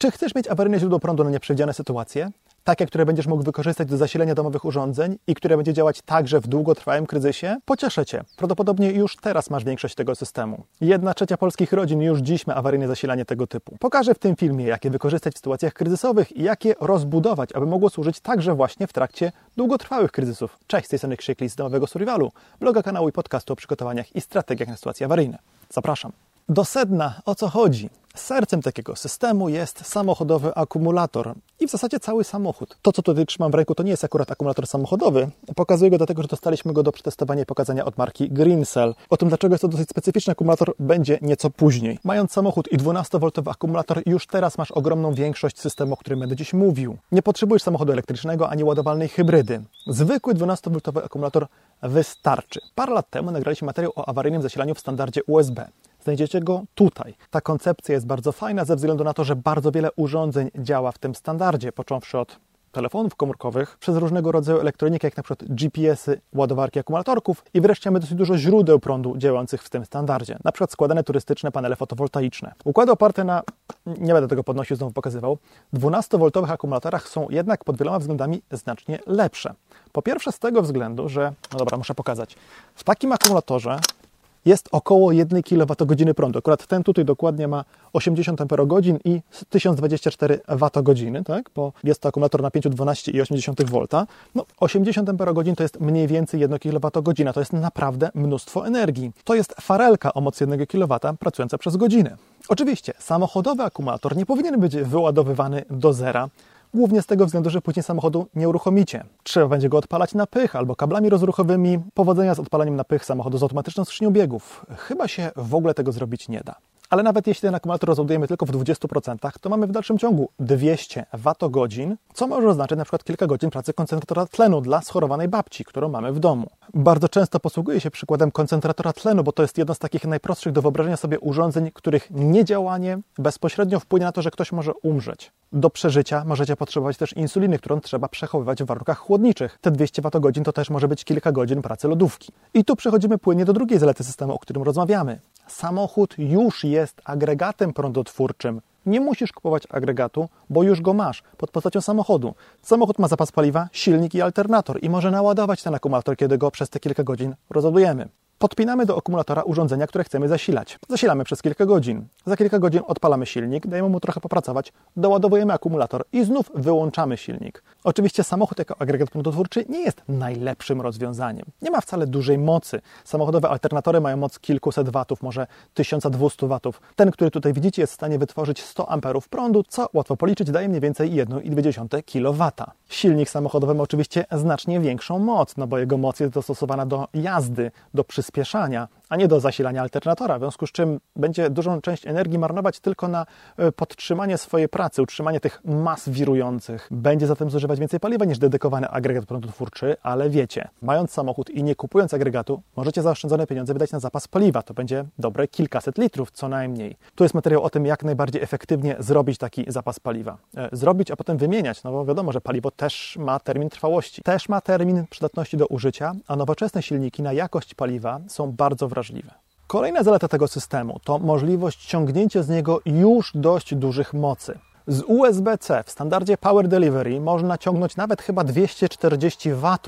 Czy chcesz mieć awaryjne źródło prądu na nieprzewidziane sytuacje? Takie, które będziesz mógł wykorzystać do zasilenia domowych urządzeń i które będzie działać także w długotrwałym kryzysie? Pocieszę Cię. Prawdopodobnie już teraz masz większość tego systemu. Jedna trzecia polskich rodzin już dziś ma awaryjne zasilanie tego typu. Pokażę w tym filmie, jakie wykorzystać w sytuacjach kryzysowych i jakie rozbudować, aby mogło służyć także właśnie w trakcie długotrwałych kryzysów. Cześć, z tej strony Krzykli z Domowego Survivalu, bloga, kanału i podcastu o przygotowaniach i strategiach na sytuacje awaryjne. Zapraszam. Do sedna, o co chodzi? Sercem takiego systemu jest samochodowy akumulator i w zasadzie cały samochód. To, co tutaj trzymam w ręku, to nie jest akurat akumulator samochodowy. Pokazuję go dlatego, że dostaliśmy go do przetestowania i pokazania od marki Greencell. O tym, dlaczego jest to dosyć specyficzny akumulator, będzie nieco później. Mając samochód i 12V akumulator, już teraz masz ogromną większość systemu, o którym będę dziś mówił. Nie potrzebujesz samochodu elektrycznego ani ładowalnej hybrydy. Zwykły 12V akumulator wystarczy. Parę lat temu nagraliśmy materiał o awaryjnym zasilaniu w standardzie USB. Znajdziecie go tutaj. Ta koncepcja jest bardzo fajna ze względu na to, że bardzo wiele urządzeń działa w tym standardzie, począwszy od telefonów komórkowych, przez różnego rodzaju elektronikę, jak na przykład GPS-y, ładowarki akumulatorków i wreszcie mamy dosyć dużo źródeł prądu działających w tym standardzie, na przykład składane turystyczne panele fotowoltaiczne. Układy oparte na, nie będę tego podnosił, znowu pokazywał, 12V akumulatorach są jednak pod wieloma względami znacznie lepsze. Po pierwsze z tego względu, że, no dobra, muszę pokazać, w takim akumulatorze jest około 1 kWh prądu. Akurat ten tutaj dokładnie ma 80 Ah i 1024 Wh, tak? bo jest to akumulator napięciu 12,8 V. No, 80 Ah to jest mniej więcej 1 kWh, to jest naprawdę mnóstwo energii. To jest farelka o mocy 1 kW pracująca przez godzinę. Oczywiście samochodowy akumulator nie powinien być wyładowywany do zera, Głównie z tego względu, że później samochodu nie uruchomicie. Trzeba będzie go odpalać na pych albo kablami rozruchowymi. Powodzenia z odpalaniem na pych samochodu z automatyczną skrzynią biegów. Chyba się w ogóle tego zrobić nie da. Ale nawet jeśli ten akumulator rozładujemy tylko w 20%, to mamy w dalszym ciągu 200 Wh, co może oznaczać na przykład kilka godzin pracy koncentratora tlenu dla schorowanej babci, którą mamy w domu. Bardzo często posługuję się przykładem koncentratora tlenu, bo to jest jedno z takich najprostszych do wyobrażenia sobie urządzeń, których niedziałanie bezpośrednio wpłynie na to, że ktoś może umrzeć. Do przeżycia możecie potrzebować też insuliny, którą trzeba przechowywać w warunkach chłodniczych. Te 200 Wh to też może być kilka godzin pracy lodówki. I tu przechodzimy płynnie do drugiej zalety systemu, o którym rozmawiamy samochód już jest agregatem prądotwórczym. Nie musisz kupować agregatu, bo już go masz pod postacią samochodu. Samochód ma zapas paliwa, silnik i alternator i może naładować ten akumulator, kiedy go przez te kilka godzin rozładujemy. Podpinamy do akumulatora urządzenia, które chcemy zasilać. Zasilamy przez kilka godzin. Za kilka godzin odpalamy silnik, dajemy mu trochę popracować, doładowujemy akumulator i znów wyłączamy silnik. Oczywiście samochód jako agregat prądotwórczy nie jest najlepszym rozwiązaniem. Nie ma wcale dużej mocy. Samochodowe alternatory mają moc kilkuset watów, może 1200 watów. Ten, który tutaj widzicie, jest w stanie wytworzyć 100 amperów prądu, co łatwo policzyć, daje mniej więcej 1,2 kW. Silnik samochodowy ma oczywiście znacznie większą moc, no bo jego moc jest dostosowana do jazdy, do przyspieszania, a nie do zasilania alternatora, w związku z czym będzie dużą część energii marnować tylko na e, podtrzymanie swojej pracy, utrzymanie tych mas wirujących. Będzie zatem zużywać więcej paliwa niż dedykowany agregat prądotwórczy, ale wiecie, mając samochód i nie kupując agregatu, możecie zaoszczędzone pieniądze wydać na zapas paliwa. To będzie dobre kilkaset litrów co najmniej. Tu jest materiał o tym, jak najbardziej efektywnie zrobić taki zapas paliwa. E, zrobić, a potem wymieniać, no bo wiadomo, że paliwo też ma termin trwałości, też ma termin przydatności do użycia, a nowoczesne silniki na jakość paliwa są bardzo wrażliwe wrażliwe. Kolejna zaleta tego systemu to możliwość ciągnięcia z niego już dość dużych mocy. Z USB-C w standardzie Power Delivery można ciągnąć nawet chyba 240 W,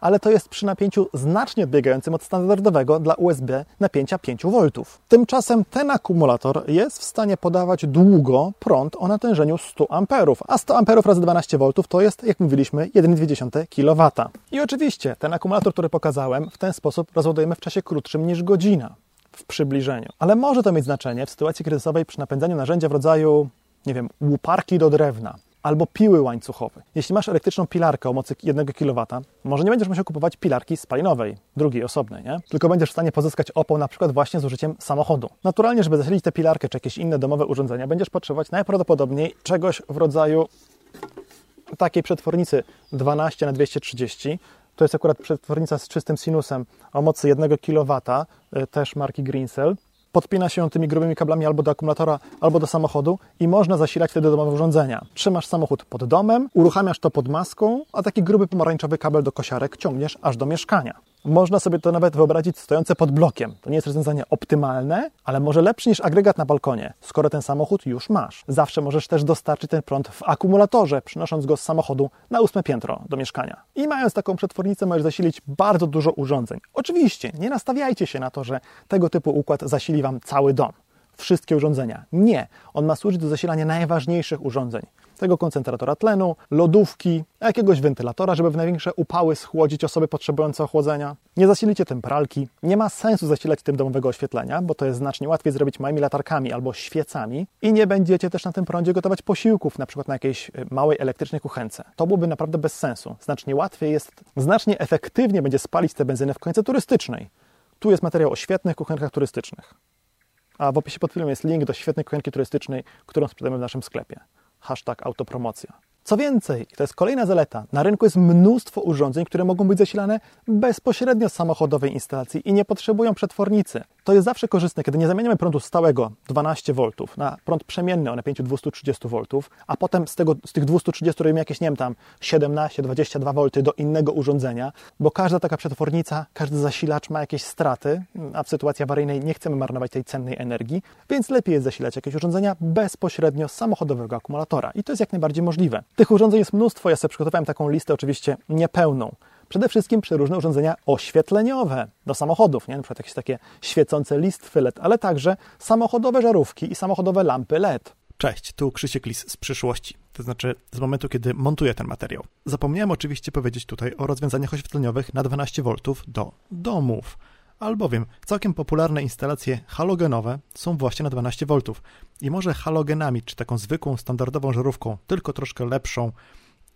ale to jest przy napięciu znacznie odbiegającym od standardowego dla USB napięcia 5 V. Tymczasem ten akumulator jest w stanie podawać długo prąd o natężeniu 100 A, a 100 A razy 12 V to jest, jak mówiliśmy, 1,2 kW. I oczywiście ten akumulator, który pokazałem, w ten sposób rozładujemy w czasie krótszym niż godzina w przybliżeniu. Ale może to mieć znaczenie w sytuacji kryzysowej przy napędzaniu narzędzia w rodzaju nie wiem, łuparki do drewna albo piły łańcuchowe. Jeśli masz elektryczną pilarkę o mocy 1 kW, może nie będziesz musiał kupować pilarki spalinowej, drugiej osobnej, nie? Tylko będziesz w stanie pozyskać opał na przykład właśnie z użyciem samochodu. Naturalnie, żeby zasilić tę pilarkę czy jakieś inne domowe urządzenia, będziesz potrzebować najprawdopodobniej czegoś w rodzaju takiej przetwornicy 12 na 230 to jest akurat przetwornica z czystym sinusem o mocy 1 kW, y, też marki Greencell podpina się tymi grubymi kablami albo do akumulatora, albo do samochodu i można zasilać wtedy domowe urządzenia. Trzymasz samochód pod domem, uruchamiasz to pod maską, a taki gruby pomarańczowy kabel do kosiarek ciągniesz aż do mieszkania. Można sobie to nawet wyobrazić stojące pod blokiem. To nie jest rozwiązanie optymalne, ale może lepsze niż agregat na balkonie, skoro ten samochód już masz. Zawsze możesz też dostarczyć ten prąd w akumulatorze, przynosząc go z samochodu na ósme piętro do mieszkania. I mając taką przetwornicę możesz zasilić bardzo dużo urządzeń. Oczywiście, nie nastawiajcie się na to, że tego typu układ zasili Wam cały dom wszystkie urządzenia. Nie, on ma służyć do zasilania najważniejszych urządzeń. Tego koncentratora tlenu, lodówki, jakiegoś wentylatora, żeby w największe upały schłodzić osoby potrzebujące ochłodzenia. Nie zasilicie tym pralki. Nie ma sensu zasilać tym domowego oświetlenia, bo to jest znacznie łatwiej zrobić małymi latarkami albo świecami i nie będziecie też na tym prądzie gotować posiłków, na przykład na jakiejś y, małej elektrycznej kuchence. To byłoby naprawdę bez sensu. Znacznie łatwiej jest, znacznie efektywnie będzie spalić tę benzynę w kuchence turystycznej. Tu jest materiał o świetnych kuchenkach turystycznych. A w opisie pod filmem jest link do świetnej kuchenki turystycznej, którą sprzedajemy w naszym sklepie. Hashtag autopromocja. Co więcej, i to jest kolejna zaleta, na rynku jest mnóstwo urządzeń, które mogą być zasilane bezpośrednio z samochodowej instalacji i nie potrzebują przetwornicy. To jest zawsze korzystne, kiedy nie zamieniamy prądu stałego 12 V na prąd przemienny o napięciu 230 V, a potem z, tego, z tych 230 robimy jakieś, nie wiem, tam 17-22 V do innego urządzenia, bo każda taka przetwornica, każdy zasilacz ma jakieś straty, a w sytuacji awaryjnej nie chcemy marnować tej cennej energii, więc lepiej jest zasilać jakieś urządzenia bezpośrednio z samochodowego akumulatora i to jest jak najbardziej możliwe. Tych urządzeń jest mnóstwo, ja sobie przygotowałem taką listę oczywiście niepełną. Przede wszystkim przeróżne urządzenia oświetleniowe do samochodów, nie? na przykład jakieś takie świecące listwy LED, ale także samochodowe żarówki i samochodowe lampy LED. Cześć, tu Krzysiek Lis z przyszłości, to znaczy z momentu, kiedy montuję ten materiał. Zapomniałem oczywiście powiedzieć tutaj o rozwiązaniach oświetleniowych na 12 V do domów, albowiem całkiem popularne instalacje halogenowe są właśnie na 12 V. I może halogenami, czy taką zwykłą, standardową żarówką, tylko troszkę lepszą,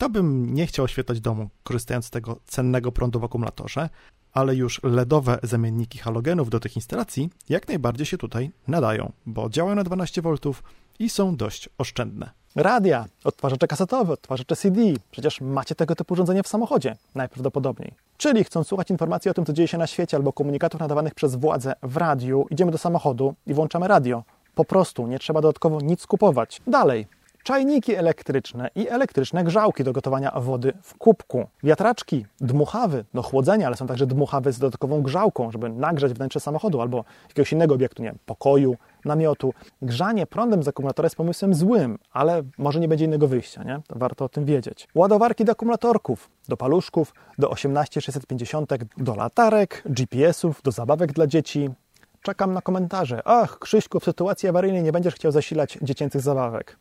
to bym nie chciał oświetlać domu, korzystając z tego cennego prądu w akumulatorze, ale już LEDowe zamienniki halogenów do tych instalacji jak najbardziej się tutaj nadają, bo działają na 12 V i są dość oszczędne. Radia, odtwarzacze kasetowe, odtwarzacze CD. Przecież macie tego typu urządzenie w samochodzie, najprawdopodobniej. Czyli chcąc słuchać informacji o tym, co dzieje się na świecie albo komunikatów nadawanych przez władze w radiu, idziemy do samochodu i włączamy radio. Po prostu, nie trzeba dodatkowo nic kupować. Dalej, czajniki elektryczne i elektryczne grzałki do gotowania wody w kubku, wiatraczki, dmuchawy do chłodzenia, ale są także dmuchawy z dodatkową grzałką, żeby nagrzać wnętrze samochodu albo jakiegoś innego obiektu, nie wiem, pokoju, namiotu. Grzanie prądem z akumulatora jest pomysłem złym, ale może nie będzie innego wyjścia, nie? To warto o tym wiedzieć. Ładowarki do akumulatorków, do paluszków, do 18650, do latarek, GPS-ów, do zabawek dla dzieci, Czekam na komentarze. Ach, Krzyśku, w sytuacji awaryjnej nie będziesz chciał zasilać dziecięcych zabawek.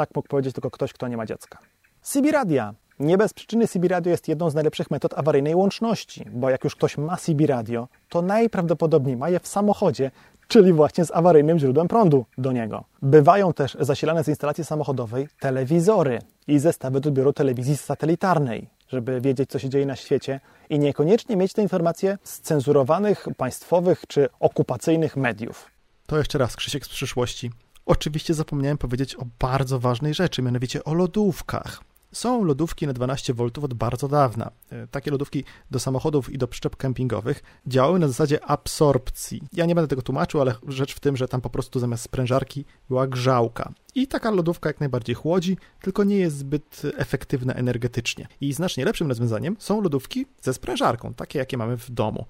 Tak mógł powiedzieć tylko ktoś, kto nie ma dziecka. CB Radio. Nie bez przyczyny CB Radio jest jedną z najlepszych metod awaryjnej łączności, bo jak już ktoś ma CB Radio, to najprawdopodobniej ma je w samochodzie, czyli właśnie z awaryjnym źródłem prądu do niego. Bywają też zasilane z instalacji samochodowej telewizory i zestawy do odbioru telewizji satelitarnej, żeby wiedzieć, co się dzieje na świecie i niekoniecznie mieć te informacje z cenzurowanych państwowych czy okupacyjnych mediów. To jeszcze raz Krzysiek z przyszłości. Oczywiście zapomniałem powiedzieć o bardzo ważnej rzeczy, mianowicie o lodówkach. Są lodówki na 12 V od bardzo dawna. E, takie lodówki do samochodów i do przyczep kempingowych działały na zasadzie absorpcji. Ja nie będę tego tłumaczył, ale rzecz w tym, że tam po prostu zamiast sprężarki była grzałka. I taka lodówka jak najbardziej chłodzi, tylko nie jest zbyt efektywna energetycznie. I znacznie lepszym rozwiązaniem są lodówki ze sprężarką, takie jakie mamy w domu.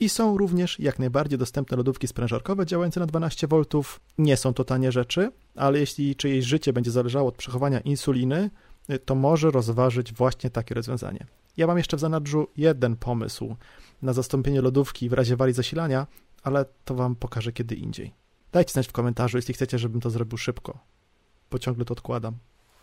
I są również jak najbardziej dostępne lodówki sprężarkowe działające na 12 V. Nie są to tanie rzeczy, ale jeśli czyjeś życie będzie zależało od przechowania insuliny, to może rozważyć właśnie takie rozwiązanie. Ja mam jeszcze w zanadrzu jeden pomysł na zastąpienie lodówki w razie wali zasilania, ale to Wam pokażę kiedy indziej. Dajcie znać w komentarzu, jeśli chcecie, żebym to zrobił szybko, bo ciągle to odkładam.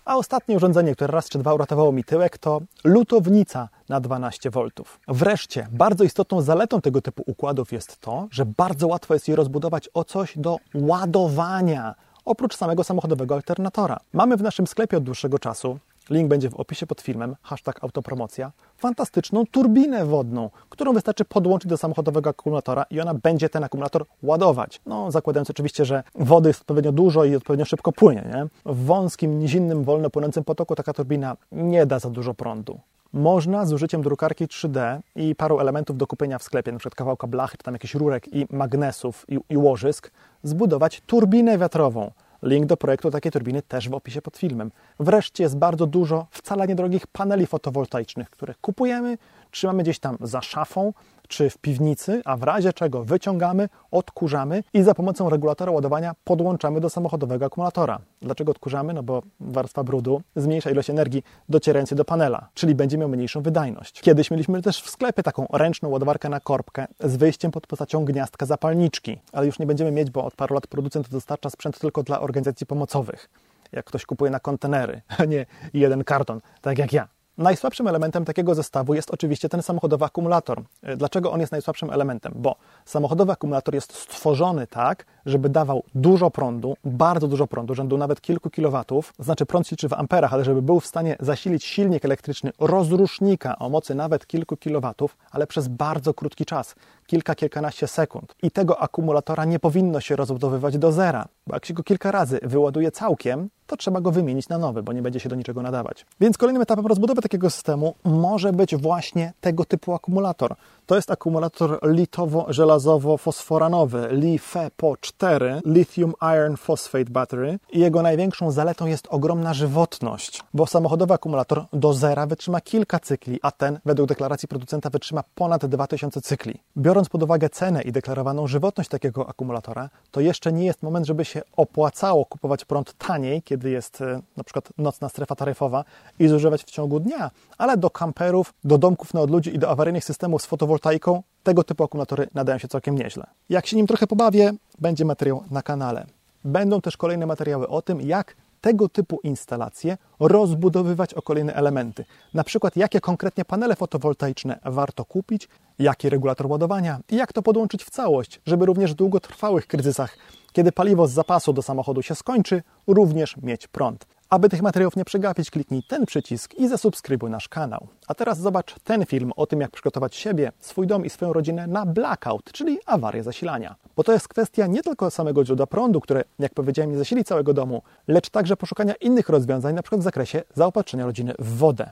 A ostatnie urządzenie, które raz czy dwa uratowało mi tyłek, to lutownica na 12 V. Wreszcie, bardzo istotną zaletą tego typu układów jest to, że bardzo łatwo jest je rozbudować o coś do ładowania, oprócz samego samochodowego alternatora. Mamy w naszym sklepie od dłuższego czasu link będzie w opisie pod filmem, hashtag autopromocja, fantastyczną turbinę wodną, którą wystarczy podłączyć do samochodowego akumulatora i ona będzie ten akumulator ładować. No, zakładając oczywiście, że wody jest odpowiednio dużo i odpowiednio szybko płynie. Nie? W wąskim, nizinnym, wolno płynącym potoku taka turbina nie da za dużo prądu. Można z użyciem drukarki 3D i paru elementów do kupienia w sklepie, np. kawałka blachy, czy tam jakichś rurek i magnesów i, i łożysk, zbudować turbinę wiatrową Link do projektu takiej turbiny też w opisie pod filmem. Wreszcie jest bardzo dużo wcale niedrogich paneli fotowoltaicznych, które kupujemy, trzymamy gdzieś tam za szafą czy w piwnicy, a w razie czego wyciągamy, odkurzamy i za pomocą regulatora ładowania podłączamy do samochodowego akumulatora. Dlaczego odkurzamy? No bo warstwa brudu zmniejsza ilość energii docierającej do panela, czyli będzie miał mniejszą wydajność. Kiedyś mieliśmy też w sklepie taką ręczną ładowarkę na korbkę z wyjściem pod postacią gniazdka zapalniczki, ale już nie będziemy mieć, bo od paru lat producent dostarcza sprzęt tylko dla organizacji pomocowych. Jak ktoś kupuje na kontenery, a nie jeden karton, tak jak ja. Najsłabszym elementem takiego zestawu jest oczywiście ten samochodowy akumulator. E, dlaczego on jest najsłabszym elementem? Bo samochodowy akumulator jest stworzony tak, żeby dawał dużo prądu, bardzo dużo prądu, rzędu nawet kilku kilowatów, znaczy prąd liczy w amperach, ale żeby był w stanie zasilić silnik elektryczny rozrusznika o mocy nawet kilku kilowatów, ale przez bardzo krótki czas, kilka, kilkanaście sekund. I tego akumulatora nie powinno się rozbudowywać do zera, bo jak się go kilka razy wyładuje całkiem, to trzeba go wymienić na nowy, bo nie będzie się do niczego nadawać. Więc kolejnym etapem rozbudowy takiego systemu może być właśnie tego typu akumulator. To jest akumulator litowo-żelazowo-fosforanowy LiFePO4 Lithium Iron Phosphate Battery i jego największą zaletą jest ogromna żywotność, bo samochodowy akumulator do zera wytrzyma kilka cykli, a ten według deklaracji producenta wytrzyma ponad 2000 cykli. Biorąc pod uwagę cenę i deklarowaną żywotność takiego akumulatora, to jeszcze nie jest moment, żeby się opłacało kupować prąd taniej, kiedy jest e, na przykład nocna strefa taryfowa i zużywać w ciągu dnia, ale do kamperów, do domków na odludziu i do awaryjnych systemów z fotowoltaiką tego typu akumulatory nadają się całkiem nieźle. Jak się nim trochę pobawię, będzie materiał na kanale. Będą też kolejne materiały o tym, jak tego typu instalacje rozbudowywać o kolejne elementy. Na przykład, jakie konkretnie panele fotowoltaiczne warto kupić, jaki regulator ładowania i jak to podłączyć w całość, żeby również w długotrwałych kryzysach, kiedy paliwo z zapasu do samochodu się skończy, również mieć prąd. Aby tych materiałów nie przegapić, kliknij ten przycisk i zasubskrybuj nasz kanał. A teraz zobacz ten film o tym, jak przygotować siebie, swój dom i swoją rodzinę na blackout, czyli awarię zasilania. Bo to jest kwestia nie tylko samego źródła prądu, które, jak powiedziałem, nie zasili całego domu, lecz także poszukania innych rozwiązań, np. w zakresie zaopatrzenia rodziny w wodę.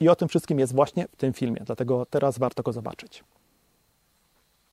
I o tym wszystkim jest właśnie w tym filmie, dlatego teraz warto go zobaczyć.